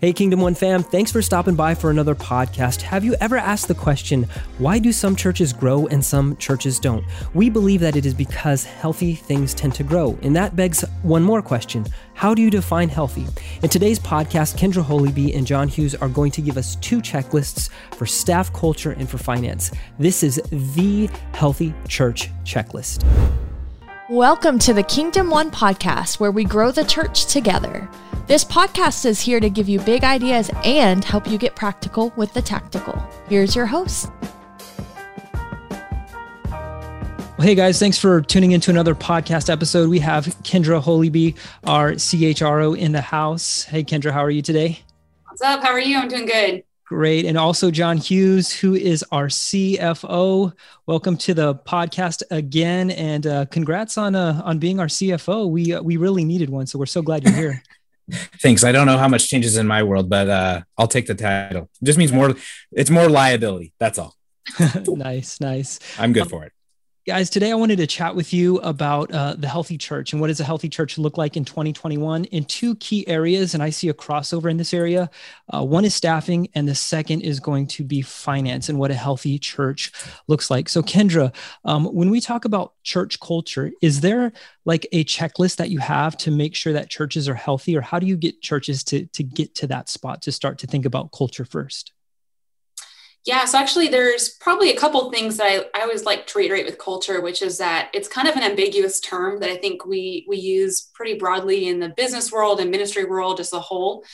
Hey, Kingdom One fam, thanks for stopping by for another podcast. Have you ever asked the question, why do some churches grow and some churches don't? We believe that it is because healthy things tend to grow. And that begs one more question How do you define healthy? In today's podcast, Kendra Holeby and John Hughes are going to give us two checklists for staff culture and for finance. This is the Healthy Church Checklist. Welcome to the Kingdom One podcast, where we grow the church together. This podcast is here to give you big ideas and help you get practical with the tactical. Here's your host. Well, hey guys, thanks for tuning into another podcast episode. We have Kendra Holeby, our CHRO, in the house. Hey Kendra, how are you today? What's up? How are you? I'm doing good. Great. And also John Hughes, who is our CFO. Welcome to the podcast again, and uh, congrats on uh, on being our CFO. We uh, we really needed one, so we're so glad you're here. Thanks. I don't know how much changes in my world, but uh, I'll take the title. It just means more. It's more liability. That's all. nice, nice. I'm good um, for it. Guys, today I wanted to chat with you about uh, the healthy church and what does a healthy church look like in 2021 in two key areas. And I see a crossover in this area. Uh, one is staffing, and the second is going to be finance and what a healthy church looks like. So, Kendra, um, when we talk about church culture, is there like a checklist that you have to make sure that churches are healthy, or how do you get churches to, to get to that spot to start to think about culture first? Yeah, so actually, there's probably a couple things that I, I always like to reiterate with culture, which is that it's kind of an ambiguous term that I think we we use pretty broadly in the business world and ministry world as a whole.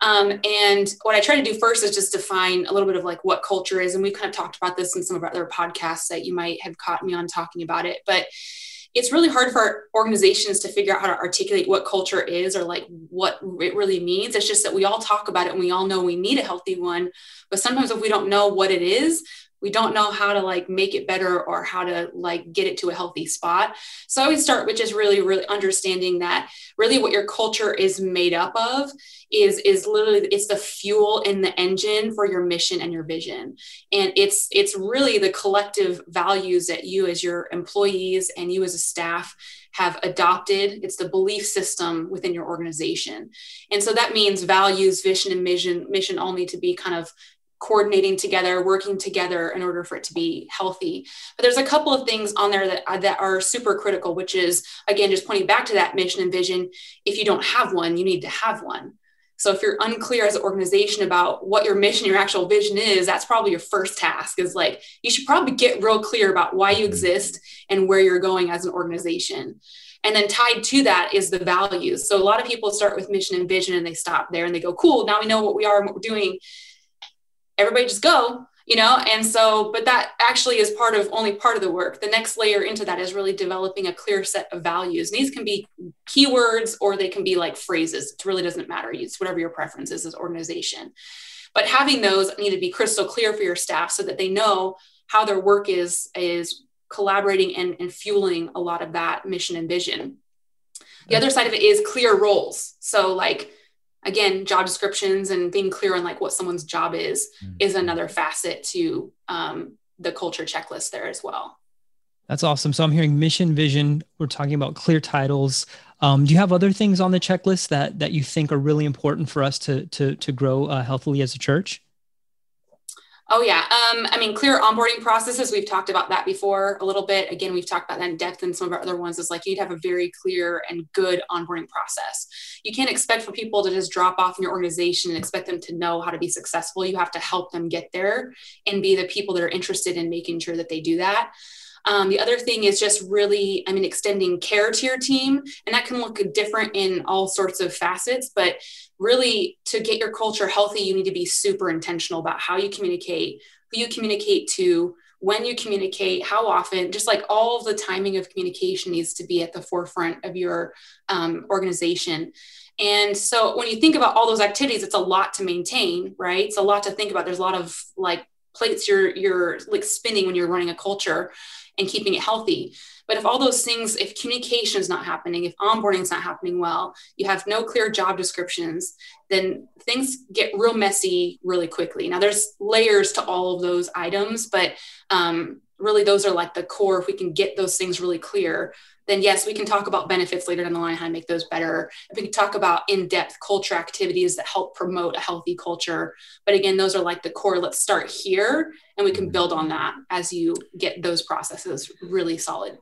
Um, and what I try to do first is just define a little bit of like what culture is, and we've kind of talked about this in some of our other podcasts that you might have caught me on talking about it, but it's really hard for organizations to figure out how to articulate what culture is or like what it really means. It's just that we all talk about it and we all know we need a healthy one. But sometimes if we don't know what it is, we don't know how to like make it better or how to like get it to a healthy spot. So I always start with just really, really understanding that really what your culture is made up of is is literally it's the fuel in the engine for your mission and your vision. And it's it's really the collective values that you as your employees and you as a staff have adopted. It's the belief system within your organization. And so that means values, vision, and mission, mission all need to be kind of coordinating together, working together in order for it to be healthy. But there's a couple of things on there that, uh, that are super critical, which is, again, just pointing back to that mission and vision. If you don't have one, you need to have one. So if you're unclear as an organization about what your mission, your actual vision is, that's probably your first task is like, you should probably get real clear about why you exist and where you're going as an organization. And then tied to that is the values. So a lot of people start with mission and vision and they stop there and they go, cool, now we know what we are and what we're doing everybody just go you know? And so but that actually is part of only part of the work. The next layer into that is really developing a clear set of values. And these can be keywords or they can be like phrases. It really doesn't matter. It's whatever your preference is as organization. But having those need to be crystal clear for your staff so that they know how their work is is collaborating and, and fueling a lot of that mission and vision. The other side of it is clear roles. So like again job descriptions and being clear on like what someone's job is mm-hmm. is another facet to um, the culture checklist there as well. That's awesome. So i'm hearing mission vision. We're talking about clear titles. Um, do you have other things on the checklist that that you think are really important for us to to to grow uh, healthily as a church Oh yeah. Um, I mean, clear onboarding processes. We've talked about that before a little bit. Again, we've talked about that in depth in some of our other ones. Is like you'd have a very clear and good onboarding process. You can't expect for people to just drop off in your organization and expect them to know how to be successful. You have to help them get there and be the people that are interested in making sure that they do that. Um, the other thing is just really, I mean, extending care to your team, and that can look different in all sorts of facets. But really, to get your culture healthy, you need to be super intentional about how you communicate, who you communicate to, when you communicate, how often, just like all the timing of communication needs to be at the forefront of your um, organization. And so when you think about all those activities, it's a lot to maintain, right? It's a lot to think about. There's a lot of like plates you're you're like spinning when you're running a culture and keeping it healthy. But if all those things, if communication is not happening, if onboarding is not happening well, you have no clear job descriptions, then things get real messy really quickly. Now, there's layers to all of those items, but um, really those are like the core if we can get those things really clear then yes we can talk about benefits later down the line how to make those better. If we can talk about in-depth culture activities that help promote a healthy culture. But again those are like the core let's start here and we can mm-hmm. build on that as you get those processes really solid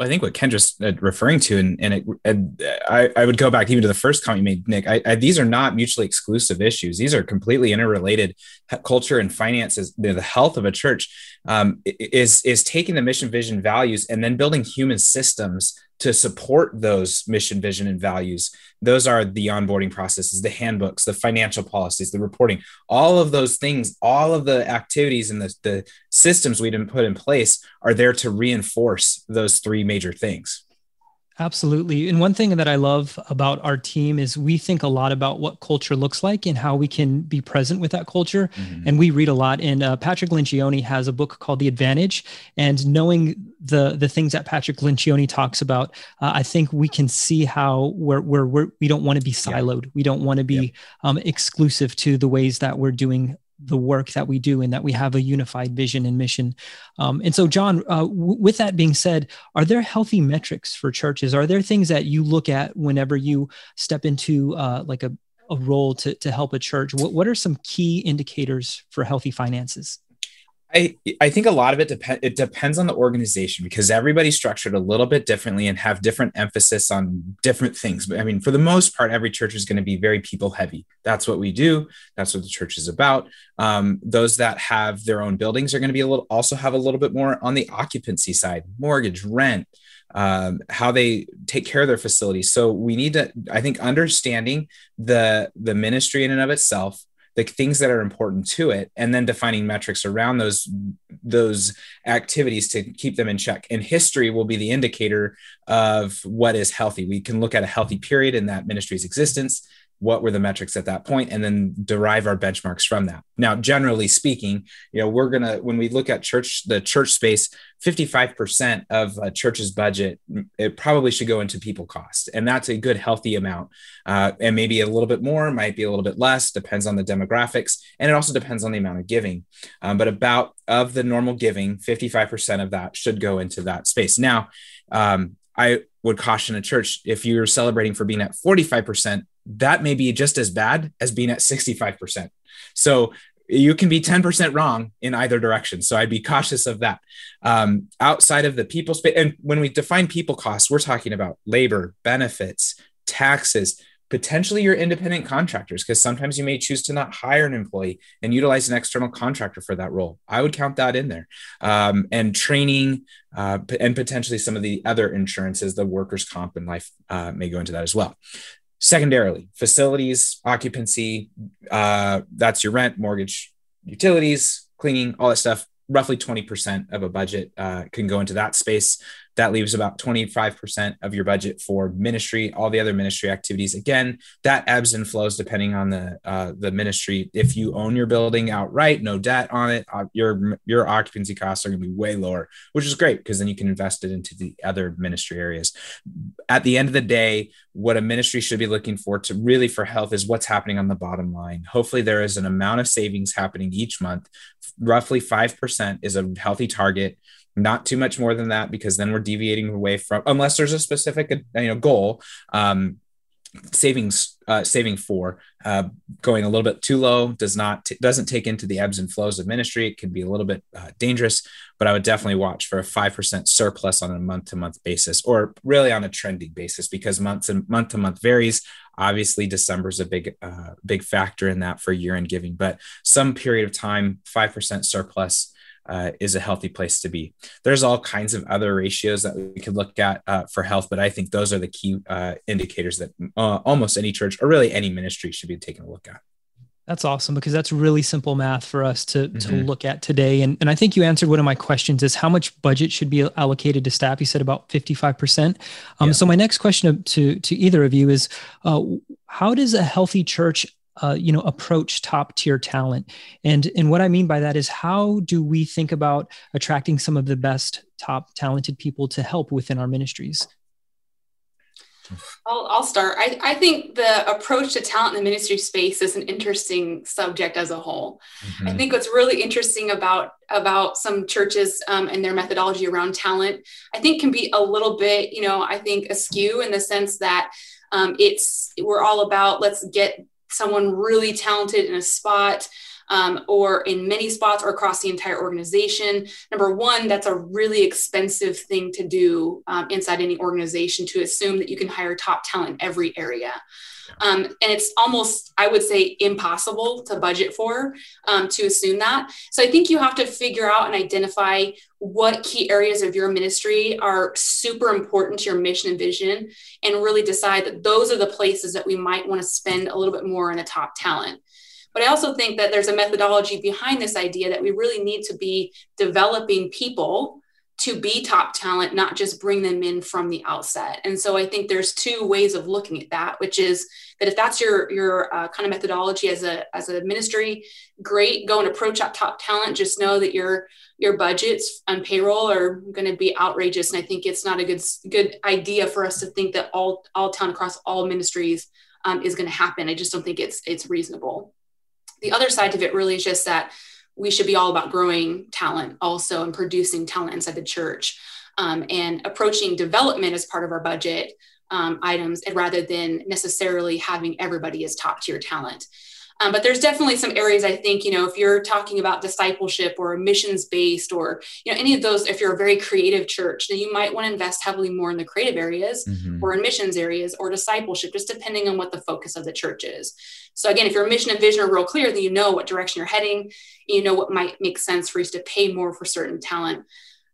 I think what Kendra's uh, referring to, and, and, it, and I, I, would go back even to the first comment you made, Nick. I, I, these are not mutually exclusive issues. These are completely interrelated. Culture and finances, the health of a church um, is is taking the mission, vision, values, and then building human systems to support those mission, vision, and values. Those are the onboarding processes, the handbooks, the financial policies, the reporting, all of those things, all of the activities and the, the systems we didn't put in place are there to reinforce those three major things. Absolutely. And one thing that I love about our team is we think a lot about what culture looks like and how we can be present with that culture. Mm-hmm. And we read a lot. And uh, Patrick Lencioni has a book called The Advantage. And knowing the the things that Patrick Lencioni talks about, uh, I think we can see how we're, we're, we're we don't want to be siloed. Yeah. We don't want to be yeah. um, exclusive to the ways that we're doing the work that we do and that we have a unified vision and mission. Um, and so, John, uh, w- with that being said, are there healthy metrics for churches? Are there things that you look at whenever you step into uh, like a, a role to, to help a church? What, what are some key indicators for healthy finances? I, I think a lot of it depends it depends on the organization because everybody's structured a little bit differently and have different emphasis on different things. But I mean, for the most part, every church is going to be very people heavy. That's what we do. That's what the church is about. Um, those that have their own buildings are going to be a little also have a little bit more on the occupancy side, mortgage, rent, um, how they take care of their facilities. So we need to, I think, understanding the the ministry in and of itself the things that are important to it and then defining metrics around those those activities to keep them in check. And history will be the indicator of what is healthy. We can look at a healthy period in that ministry's existence what were the metrics at that point and then derive our benchmarks from that. Now generally speaking you know we're to when we look at church the church space 55% of a church's budget it probably should go into people cost and that's a good healthy amount. Uh, and maybe a little bit more might be a little bit less depends on the demographics and it also depends on the amount of giving. Um, but about of the normal giving 55% of that should go into that space. Now um, i would caution a church if you're celebrating for being at 45% that may be just as bad as being at 65%. So you can be 10% wrong in either direction. So I'd be cautious of that. Um, outside of the people space, and when we define people costs, we're talking about labor, benefits, taxes, potentially your independent contractors, because sometimes you may choose to not hire an employee and utilize an external contractor for that role. I would count that in there. Um, and training uh, and potentially some of the other insurances, the workers' comp and life uh, may go into that as well. Secondarily, facilities, occupancy, uh, that's your rent, mortgage, utilities, cleaning, all that stuff. Roughly 20% of a budget uh, can go into that space. That leaves about 25% of your budget for ministry, all the other ministry activities. Again, that ebbs and flows depending on the uh, the ministry. If you own your building outright, no debt on it, uh, your your occupancy costs are going to be way lower, which is great because then you can invest it into the other ministry areas. At the end of the day, what a ministry should be looking for to really for health is what's happening on the bottom line. Hopefully, there is an amount of savings happening each month. Roughly 5% is a healthy target not too much more than that because then we're deviating away from unless there's a specific you know goal um, savings uh, saving for uh, going a little bit too low does not t- doesn't take into the ebbs and flows of ministry. It can be a little bit uh, dangerous but i would definitely watch for a 5% surplus on a month to month basis or really on a trending basis because months and month to month varies. Obviously december is a big uh, big factor in that for year end giving but some period of time 5% surplus uh, is a healthy place to be. There's all kinds of other ratios that we could look at uh, for health, but I think those are the key uh, indicators that uh, almost any church or really any ministry should be taking a look at. That's awesome because that's really simple math for us to, mm-hmm. to look at today. And, and I think you answered one of my questions is how much budget should be allocated to staff? You said about 55%. Um, yeah. So my next question to, to either of you is uh, how does a healthy church uh, you know approach top tier talent and and what i mean by that is how do we think about attracting some of the best top talented people to help within our ministries I'll, I'll start. I, I think the approach to talent in the ministry space is an interesting subject as a whole. Mm-hmm. I think what's really interesting about about some churches um, and their methodology around talent, I think can be a little bit, you know, I think askew in the sense that um, it's we're all about let's get someone really talented in a spot um, or in many spots or across the entire organization. Number one, that's a really expensive thing to do um, inside any organization to assume that you can hire top talent in every area. Um, and it's almost, I would say, impossible to budget for um, to assume that. So I think you have to figure out and identify what key areas of your ministry are super important to your mission and vision, and really decide that those are the places that we might want to spend a little bit more on a top talent. But I also think that there's a methodology behind this idea that we really need to be developing people to be top talent, not just bring them in from the outset. And so I think there's two ways of looking at that, which is that if that's your your uh, kind of methodology as a as a ministry, great, go and approach that top talent. Just know that your your budgets on payroll are going to be outrageous, and I think it's not a good good idea for us to think that all all talent across all ministries um, is going to happen. I just don't think it's it's reasonable the other side of it really is just that we should be all about growing talent also and producing talent inside the church um, and approaching development as part of our budget um, items rather than necessarily having everybody as top tier talent. Um, but there's definitely some areas I think, you know, if you're talking about discipleship or missions based or, you know, any of those, if you're a very creative church, then you might want to invest heavily more in the creative areas mm-hmm. or in missions areas or discipleship, just depending on what the focus of the church is. So again, if your mission and vision are real clear, then you know what direction you're heading, you know what might make sense for you to pay more for certain talent.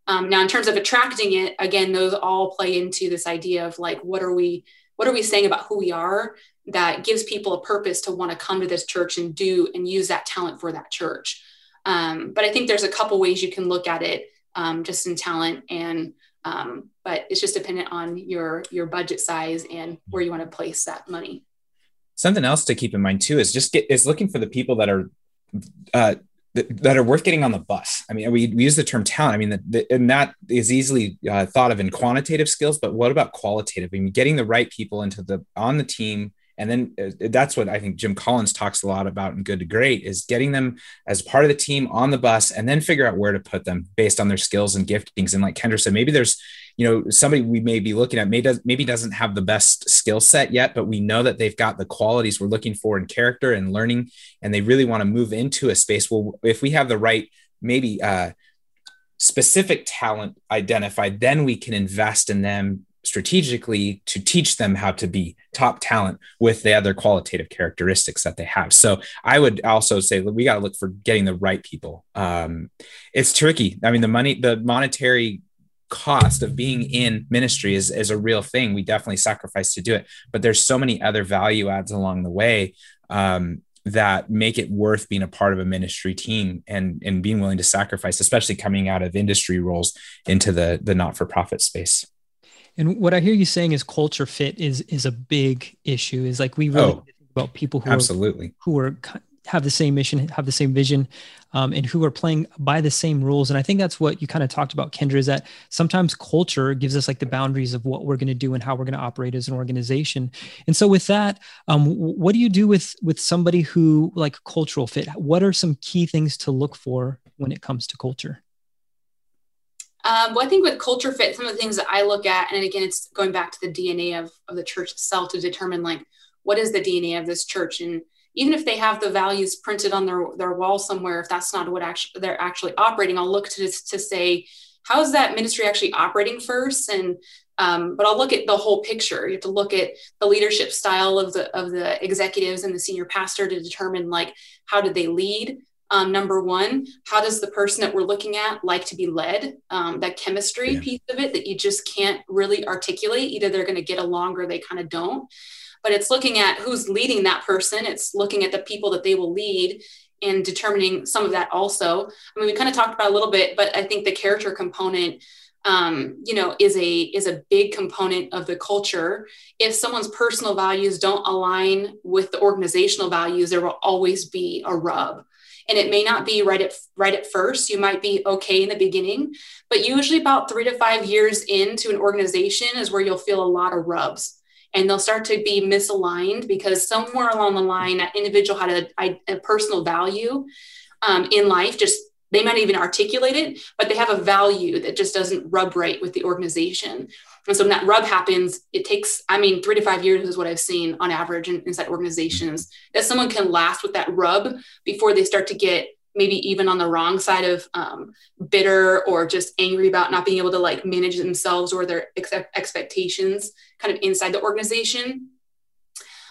Um, now, in terms of attracting it, again, those all play into this idea of like, what are we, what are we saying about who we are that gives people a purpose to want to come to this church and do and use that talent for that church. Um, but I think there's a couple ways you can look at it um, just in talent and um, but it's just dependent on your your budget size and where you want to place that money. Something else to keep in mind too is just get is looking for the people that are uh, that, are worth getting on the bus. I mean, we, we use the term talent. I mean, the, the, and that is easily uh, thought of in quantitative skills, but what about qualitative? I mean, getting the right people into the on the team and then uh, that's what I think Jim Collins talks a lot about in Good to Great is getting them as part of the team on the bus and then figure out where to put them based on their skills and giftings. And like Kendra said, maybe there's, you know, somebody we may be looking at maybe, maybe doesn't have the best skill set yet, but we know that they've got the qualities we're looking for in character and learning, and they really want to move into a space. Well, if we have the right, maybe, uh, specific talent identified, then we can invest in them strategically to teach them how to be top talent with the other qualitative characteristics that they have. So I would also say we got to look for getting the right people. Um, it's tricky. I mean, the money, the monetary cost of being in ministry is, is a real thing. We definitely sacrifice to do it, but there's so many other value adds along the way um, that make it worth being a part of a ministry team and and being willing to sacrifice, especially coming out of industry roles into the the not for profit space. And what I hear you saying is culture fit is is a big issue. Is like we really oh, think about people who absolutely are, who are have the same mission, have the same vision, um, and who are playing by the same rules. And I think that's what you kind of talked about, Kendra, is that sometimes culture gives us like the boundaries of what we're going to do and how we're going to operate as an organization. And so with that, um, what do you do with with somebody who like cultural fit? What are some key things to look for when it comes to culture? Um, well, I think with culture fit, some of the things that I look at, and again, it's going back to the DNA of, of the church itself to determine like what is the DNA of this church, and even if they have the values printed on their their wall somewhere, if that's not what actually they're actually operating, I'll look to to say how is that ministry actually operating first, and um, but I'll look at the whole picture. You have to look at the leadership style of the of the executives and the senior pastor to determine like how did they lead um, number one, how does the person that we're looking at like to be led? Um, that chemistry yeah. piece of it that you just can't really articulate. Either they're going to get along or they kind of don't. But it's looking at who's leading that person. It's looking at the people that they will lead and determining some of that also. I mean, we kind of talked about a little bit, but I think the character component um, you know is a is a big component of the culture if someone's personal values don't align with the organizational values there will always be a rub and it may not be right at right at first. You might be okay in the beginning but usually about three to five years into an organization is where you'll feel a lot of rubs and they'll start to be misaligned because somewhere along the line that individual had a, a personal value um, in life. Just they might even articulate it but they have a value that just doesn't rub right with the organization and so when that rub happens it takes i mean three to five years is what i've seen on average in, inside organizations that someone can last with that rub before they start to get maybe even on the wrong side of um, bitter or just angry about not being able to like manage themselves or their ex- expectations kind of inside the organization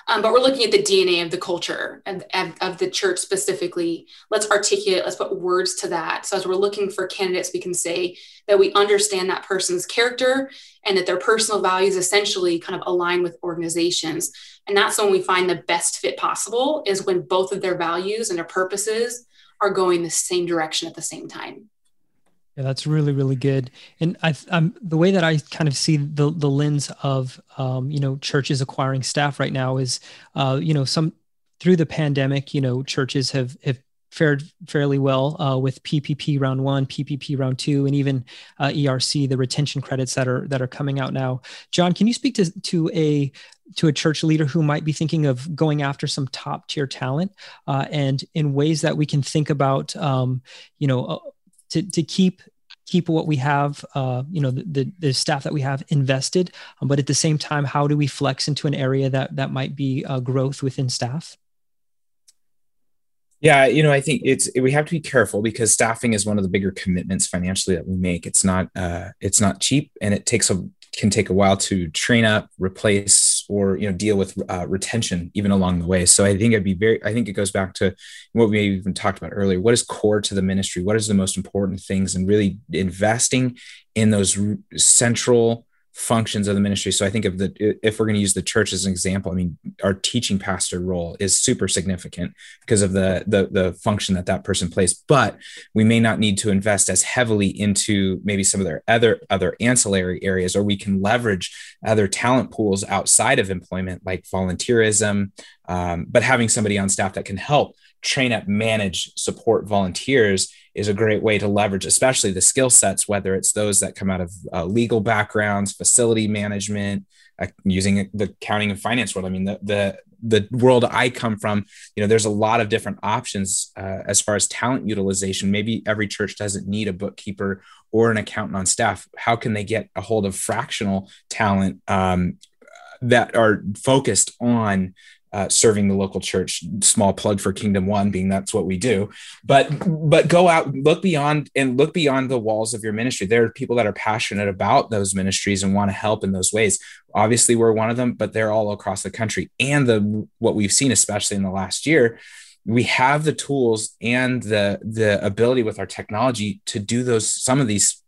um, but we're looking at the dna of the culture and of, of the church specifically. Let's articulate let's put words to that. So as we're looking for candidates we can say that we understand that person's character and that their personal values essentially kind of align with organizations. And that's when we find the best fit possible is when both of their values and their purposes are going the same direction at the same time. Yeah, that's really really good. And I, I'm the way that I kind of see the the lens of um, you know churches acquiring staff right now is uh, you know some through the pandemic, you know churches have have fared fairly well uh, with PPP round one, PPP round two, and even uh, ERC, the retention credits that are that are coming out now. John, can you speak to to a to a church leader who might be thinking of going after some top tier talent, uh, and in ways that we can think about, um, you know, to to keep keep what we have, uh, you know, the, the, the, staff that we have invested, um, but at the same time, how do we flex into an area that that might be uh, growth within staff? Yeah, you know, I think it's we have to be careful because staffing is one of the bigger commitments financially that we make. It's not uh, it's not cheap, and it takes a can take a while to train up, replace, or you know deal with uh, retention even along the way. So I think I'd be very. I think it goes back to what we even talked about earlier. What is core to the ministry? What is the most important things, and really investing in those central functions of the ministry. So I think of the if we're going to use the church as an example, I mean, our teaching pastor role is super significant because of the the the function that that person plays. But we may not need to invest as heavily into maybe some of their other other ancillary areas, or we can leverage other talent pools outside of employment, like volunteerism. Um, but having somebody on staff that can help train up, manage, support volunteers is a great way to leverage, especially the skill sets, whether it's those that come out of uh, legal backgrounds, facility management, uh, using the accounting and finance world. I mean, the, the the world I come from, you know, there's a lot of different options uh, as far as talent utilization. Maybe every church doesn't need a bookkeeper or an accountant on staff. How can they get a hold of fractional talent um, that are focused on uh, serving the local church small plug for kingdom one being that's what we do. But but go out look beyond and look beyond the walls of your ministry. There are people that are passionate about those ministries and want to help in those ways. Obviously we're one of them but they're all across the country. And the what we've seen especially in the last year we have the tools and the the ability with our technology to do those some of these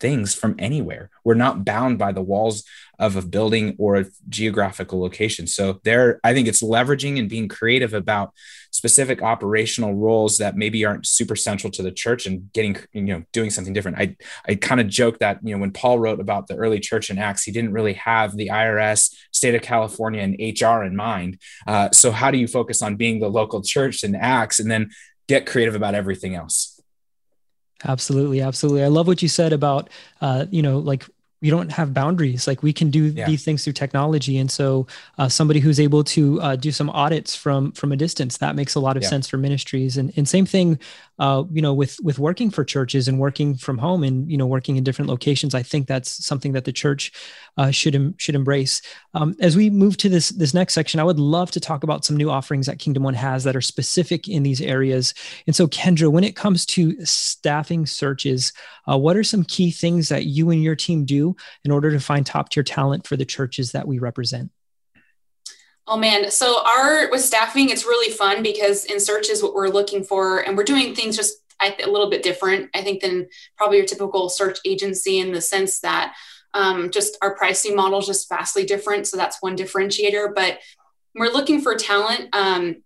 things from anywhere. We're not bound by the walls of a building or a geographical location. So there, I think it's leveraging and being creative about specific operational roles that maybe aren't super central to the church and getting, you know, doing something different. I, I kind of joke that, you know, when Paul wrote about the early church in Acts, he didn't really have the IRS, state of California and HR in mind. Uh, so how do you focus on being the local church in Acts and then get creative about everything else? Absolutely, absolutely. I love what you said about, uh, you know, like we don't have boundaries like we can do yeah. these things through technology and so uh, somebody who's able to uh, do some audits from from a distance that makes a lot of yeah. sense for ministries and, and same thing uh, you know with with working for churches and working from home and you know working in different locations i think that's something that the church uh, should should embrace. Um, as we move to this this next section i would love to talk about some new offerings that kingdom one has that are specific in these areas. And so kendra when it comes to staffing searches uh, what are some key things that you and your team do in order to find top tier talent for the churches that we represent Oh man, so our with staffing, it's really fun because in search is what we're looking for, and we're doing things just a little bit different, I think, than probably your typical search agency in the sense that um, just our pricing model is just vastly different. So that's one differentiator. But we're looking for talent. Um,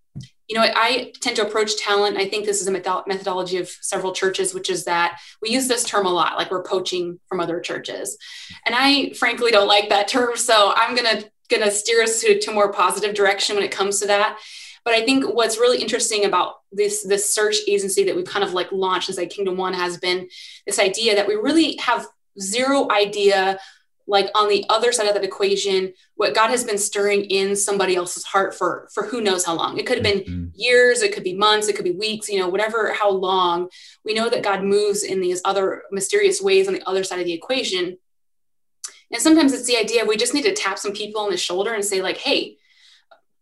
you know, I tend to approach talent. I think this is a methodology of several churches, which is that we use this term a lot, like we're poaching from other churches. And I frankly don't like that term. So I'm going to going to steer us to, to more positive direction when it comes to that. But I think what's really interesting about this this search agency that we've kind of like launched inside Kingdom One has been this idea that we really have zero idea like on the other side of that equation what god has been stirring in somebody else's heart for for who knows how long it could have been mm-hmm. years it could be months it could be weeks you know whatever how long we know that god moves in these other mysterious ways on the other side of the equation and sometimes it's the idea we just need to tap some people on the shoulder and say like hey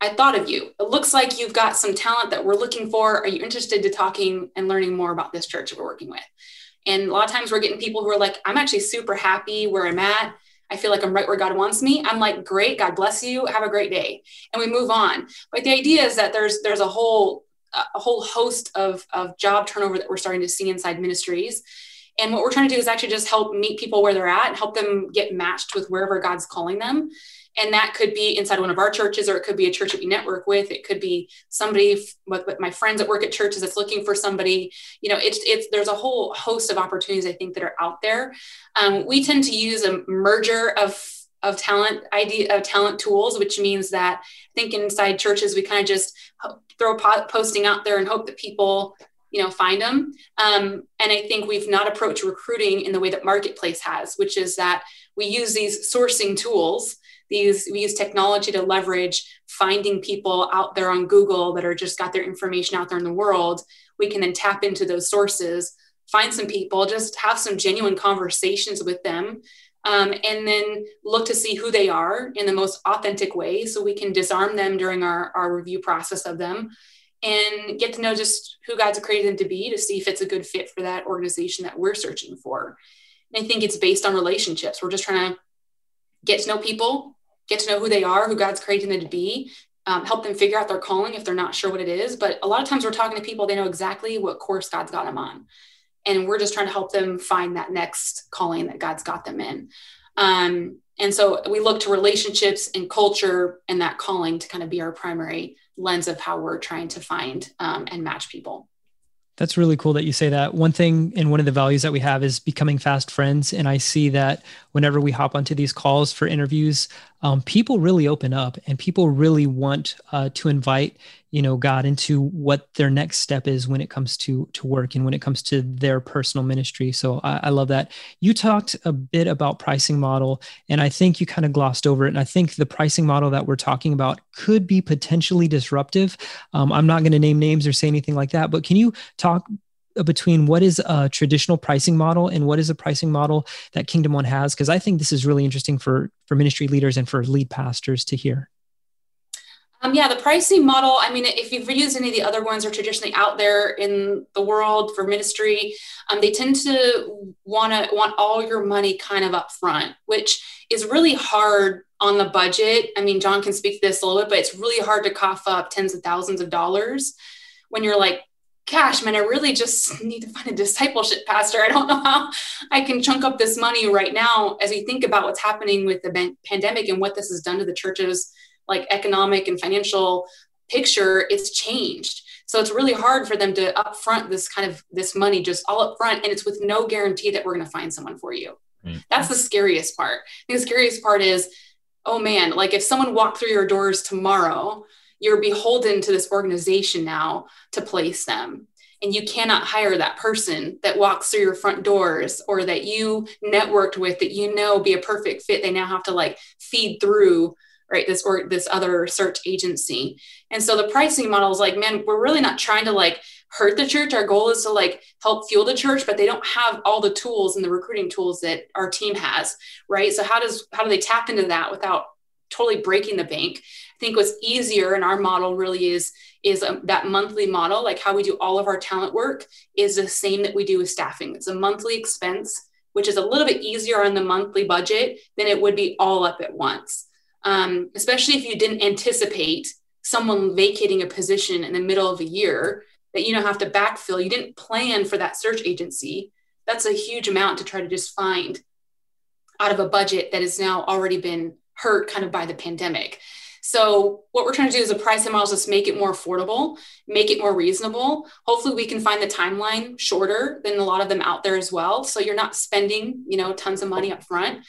I thought of you. It looks like you've got some talent that we're looking for. Are you interested to talking and learning more about this church that we're working with? And a lot of times we're getting people who are like, I'm actually super happy where I'm at. I feel like I'm right where God wants me. I'm like, great, God bless you. Have a great day. And we move on. But the idea is that there's there's a whole a whole host of, of job turnover that we're starting to see inside ministries. And what we're trying to do is actually just help meet people where they're at, help them get matched with wherever God's calling them. And that could be inside one of our churches or it could be a church that we network with. It could be somebody with, with my friends that work at churches that's looking for somebody. You know it's it's there's a whole host of opportunities i think that are out there. Um, we tend to use a merger of of talent idea of talent tools which means that i think inside churches we kind of just throw posting out there and hope that people you know find them. Um, and i think we've not approached recruiting in the way that marketplace has which is that we use these sourcing tools these we use technology to leverage finding people out there on google that are just got their information out there in the world. We can then tap into those sources find some people just have some genuine conversations with them um, and then look to see who they are in the most authentic way so we can disarm them during our, our review process of them and get to know just who God's created them to be to see if it's a good fit for that organization that we're searching for. And I think it's based on relationships. We're just trying to get to know people, get to know who they are, who God's created them to be, um, help them figure out their calling if they're not sure what it is. But a lot of times we're talking to people, they know exactly what course God's got them on. And we're just trying to help them find that next calling that God's got them in. Um, and so we look to relationships and culture and that calling to kind of be our primary lens of how we're trying to find um, and match people. That's really cool that you say that. One thing and one of the values that we have is becoming fast friends. And I see that whenever we hop onto these calls for interviews, um, people really open up and people really want uh, to invite you know god into what their next step is when it comes to to work and when it comes to their personal ministry. So I, I, love that. You talked a bit about pricing model and i think you kind of glossed over it and i think the pricing model that we're talking about could be potentially disruptive. Um, i'm not going to name names or say anything like that but can you talk between what is a traditional pricing model and what is a pricing model that kingdom one has because i think this is really interesting for for ministry leaders and for lead pastors to hear um, yeah, the pricing model. I mean, if you've used any of the other ones are traditionally out there in the world for ministry, um, they tend to want to want all your money kind of up front, which is really hard on the budget. I mean, John can speak to this a little bit, but it's really hard to cough up tens of thousands of dollars when you're like, gosh, man, I really just need to find a discipleship pastor. I don't know how I can chunk up this money right now as we think about what's happening with the pandemic and what this has done to the churches like economic and financial picture, it's changed. So it's really hard for them to upfront this kind of this money just all up front, and it's with no guarantee that we're going to find someone for you. Mm-hmm. That's the scariest part. The scariest part is, oh man, like if someone walked through your doors tomorrow, you're beholden to this organization now to place them. And you cannot hire that person that walks through your front doors or that you networked with that you know be a perfect fit. They now have to like feed through right this or this other search agency and so the pricing model is like man we're really not trying to like hurt the church our goal is to like help fuel the church but they don't have all the tools and the recruiting tools that our team has right so how does how do they tap into that without totally breaking the bank think what's easier in our model really is is a, um, that monthly model like how we do all of our talent work is the same that we do with staffing it's a monthly expense which is a little bit easier on the monthly budget than it would be all up at once um, especially if you didn't anticipate someone vacating a position in the middle of a year that you don't have to backfill. You didn't plan for that search agency. That's a huge amount to try to just find out of a budget that has now already been hurt kind of by the pandemic. So what we're trying to do is a pricing model just make it more affordable, make it more reasonable. Hopefully we can find the timeline shorter than a lot of them out there as well. So you're not spending, you know, tons of money up front.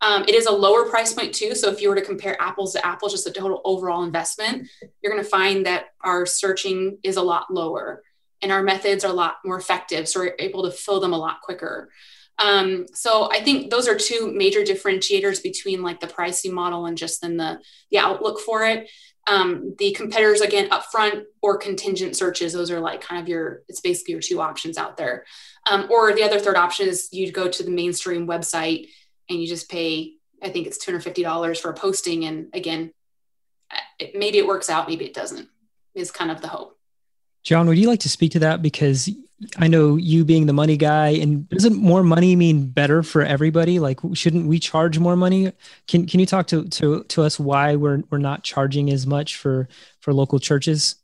Um, it is a lower price point too. So if you were to compare apples to apples, just the total overall investment, you're going to find that our searching is a lot lower and our methods are a lot more effective. So we're able to fill them a lot quicker. Um, so I think those are two major differentiators between like the pricing model and just then the the outlook for it. Um, the competitors again upfront or contingent searches those are like kind of your it's basically your two options out there. Um, or the other third option is you go to the mainstream website and you just pay i think it's $250 for a posting. And again it, maybe it works out maybe it doesn't is kind of the hope. John would you like to speak to that? Because I know you being the money guy, and doesn't more money mean better for everybody? Like, shouldn't we charge more money? Can Can you talk to to to us why we're we're not charging as much for for local churches?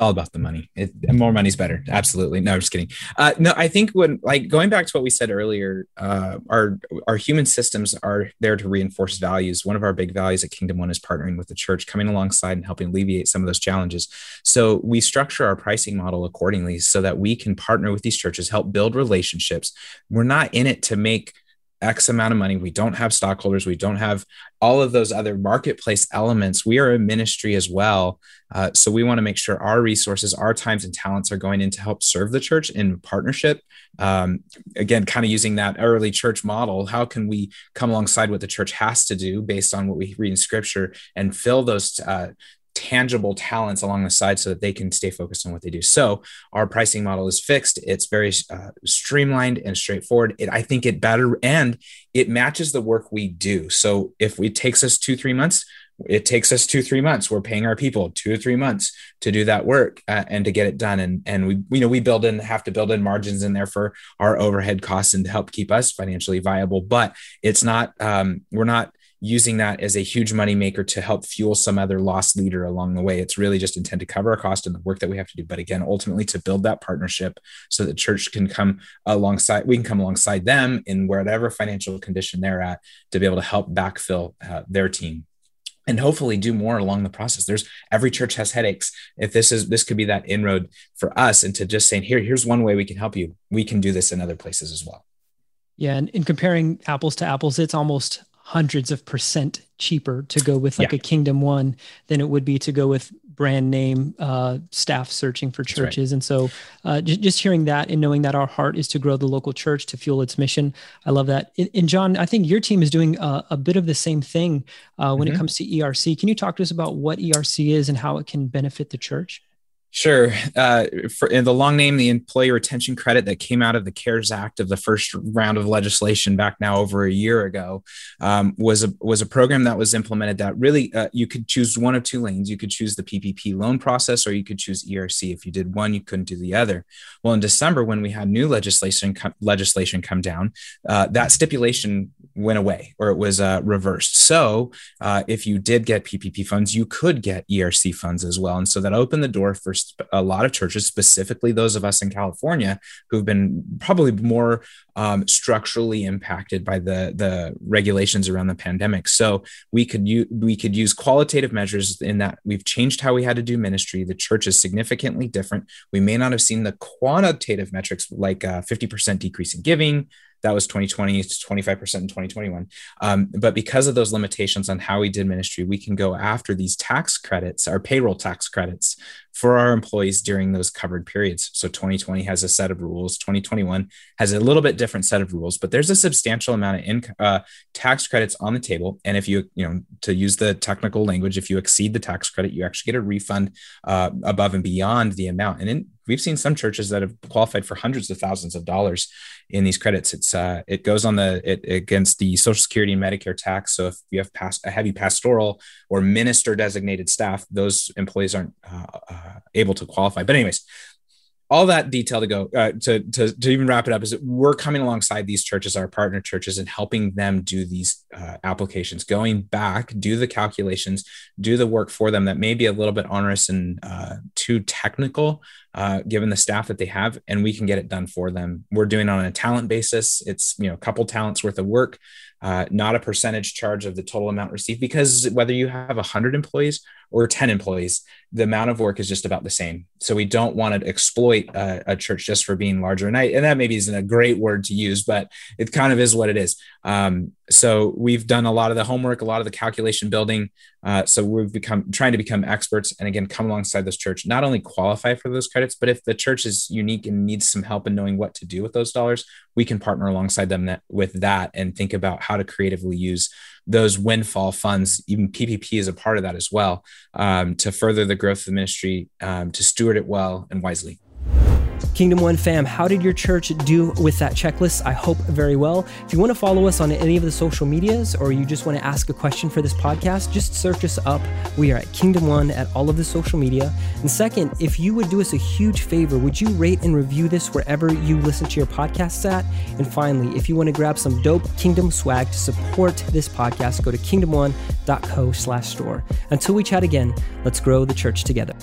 All about the money. It, more money's better. Absolutely. No, I'm just kidding. Uh, no, I think when like going back to what we said earlier, uh, our our human systems are there to reinforce values. One of our big values at Kingdom One is partnering with the church, coming alongside and helping alleviate some of those challenges. So we structure our pricing model accordingly so that we can partner with these churches, help build relationships. We're not in it to make X amount of money. We don't have stockholders. We don't have all of those other marketplace elements. We are a ministry as well. Uh, so we want to make sure our resources, our times and talents are going in to help serve the church in partnership. Um, again, kind of using that early church model. How can we come alongside what the church has to do based on what we read in scripture and fill those uh, tangible talents along the side so that they can stay focused on what they do. So our pricing model is fixed. It's very uh, streamlined and straightforward. It, I think it better and it matches the work we do. So if it takes us two, three months, it takes us two, three months. We're paying our people two or three months to do that work uh, and to get it done. And, and we, you know, we build in, have to build in margins in there for our overhead costs and to help keep us financially viable, but it's not, um, we're not, using that as a huge money maker to help fuel some other loss leader along the way. It's really just intended to cover our cost and the work that we have to do. But again, ultimately to build that partnership so that church can come alongside, we can come alongside them in whatever financial condition they're at to be able to help backfill uh, their team and hopefully do more along the process there's every church has headaches if this is this could be that inroad for us into just saying here here's one way we can help you we can do this in other places as well yeah and in comparing apples to apples it's almost hundreds of percent cheaper to go with like yeah. a Kingdom One than it would be to go with brand name uh, staff searching for churches. Right. And so uh, just, just hearing that and knowing that our heart is to grow the local church to fuel its mission. I love that. And John, I think your team is doing a, a bit of the same thing uh, when mm-hmm. it comes to ERC. Can you talk to us about what ERC is and how it can benefit the church? Sure. Uh, for in the long name, the employee retention credit that came out of the CARES Act of the first round of legislation back now over a year ago um, was a was a program that was implemented that really uh, you could choose one of two lanes. You could choose the PPP loan process, or you could choose ERC. If you did one, you couldn't do the other. Well, in December, when we had new legislation legislation come down, uh, that stipulation went away or it was uh, reversed. So uh, if you did get PPP funds, you could get ERC funds as well. And so that opened the door for a lot of churches, specifically those of us in California who've been probably more um, structurally impacted by the, the regulations around the pandemic. So we could, u- we could use qualitative measures in that we've changed how we had to do ministry. The church is significantly different. We may not have seen the quantitative metrics like a 50% decrease in giving, that was 2020 to 25% in 2021. Um, but because of those limitations on how we did ministry, we can go after these tax credits, our payroll tax credits for our employees during those covered periods. So 2020 has a set of rules, 2021 has a little bit different set of rules, but there's a substantial amount of uh, tax credits on the table. And if you, you know, to use the technical language, if you exceed the tax credit, you actually get a refund uh, above and beyond the amount. And in, we've seen some churches that have qualified for hundreds of thousands of dollars in these credits. It's uh, it goes on the it against the Social Security and Medicare tax. So if you have past a heavy pastoral or minister designated staff, those employees aren't uh, uh, able to qualify. But anyways, all that detail to go uh, to, to, to even wrap it up is that we're coming alongside these churches our partner churches and helping them do these uh, applications going back do the calculations do the work for them that may be a little bit onerous and uh, too technical uh, given the staff that they have and we can get it done for them. We're doing it on a talent basis. It's you know a couple talents worth of work uh, not a percentage charge of the total amount received because whether you have 100 employees or 10 employees the amount of work is just about the same. So we don't want to exploit a, a church just for being larger. And, I, and that maybe isn't a great word to use but it kind of is what it is. Um, so we've done a lot of the homework a lot of the calculation building Uh, so we've become trying to become experts and again come alongside this church, not only qualify for those credits, but if the church is unique and needs some help in knowing what to do with those dollars, we can partner alongside them that, with that and think about how to creatively use those windfall funds. Even PPP is a part of that as well um, to further the growth of the ministry, um, to steward it well and wisely. Kingdom One fam, how did your church do with that checklist? I hope very well. If you want to follow us on any of the social medias or you just want to ask a question for this podcast, just search us up. We are at Kingdom One at all of the social media. And second, if you would do us a huge favor, would you rate and review this wherever you listen to your podcasts at? And finally, if you want to grab some dope Kingdom swag to support this podcast, go to kingdomone.co slash store. Until we chat again, let's grow the church together.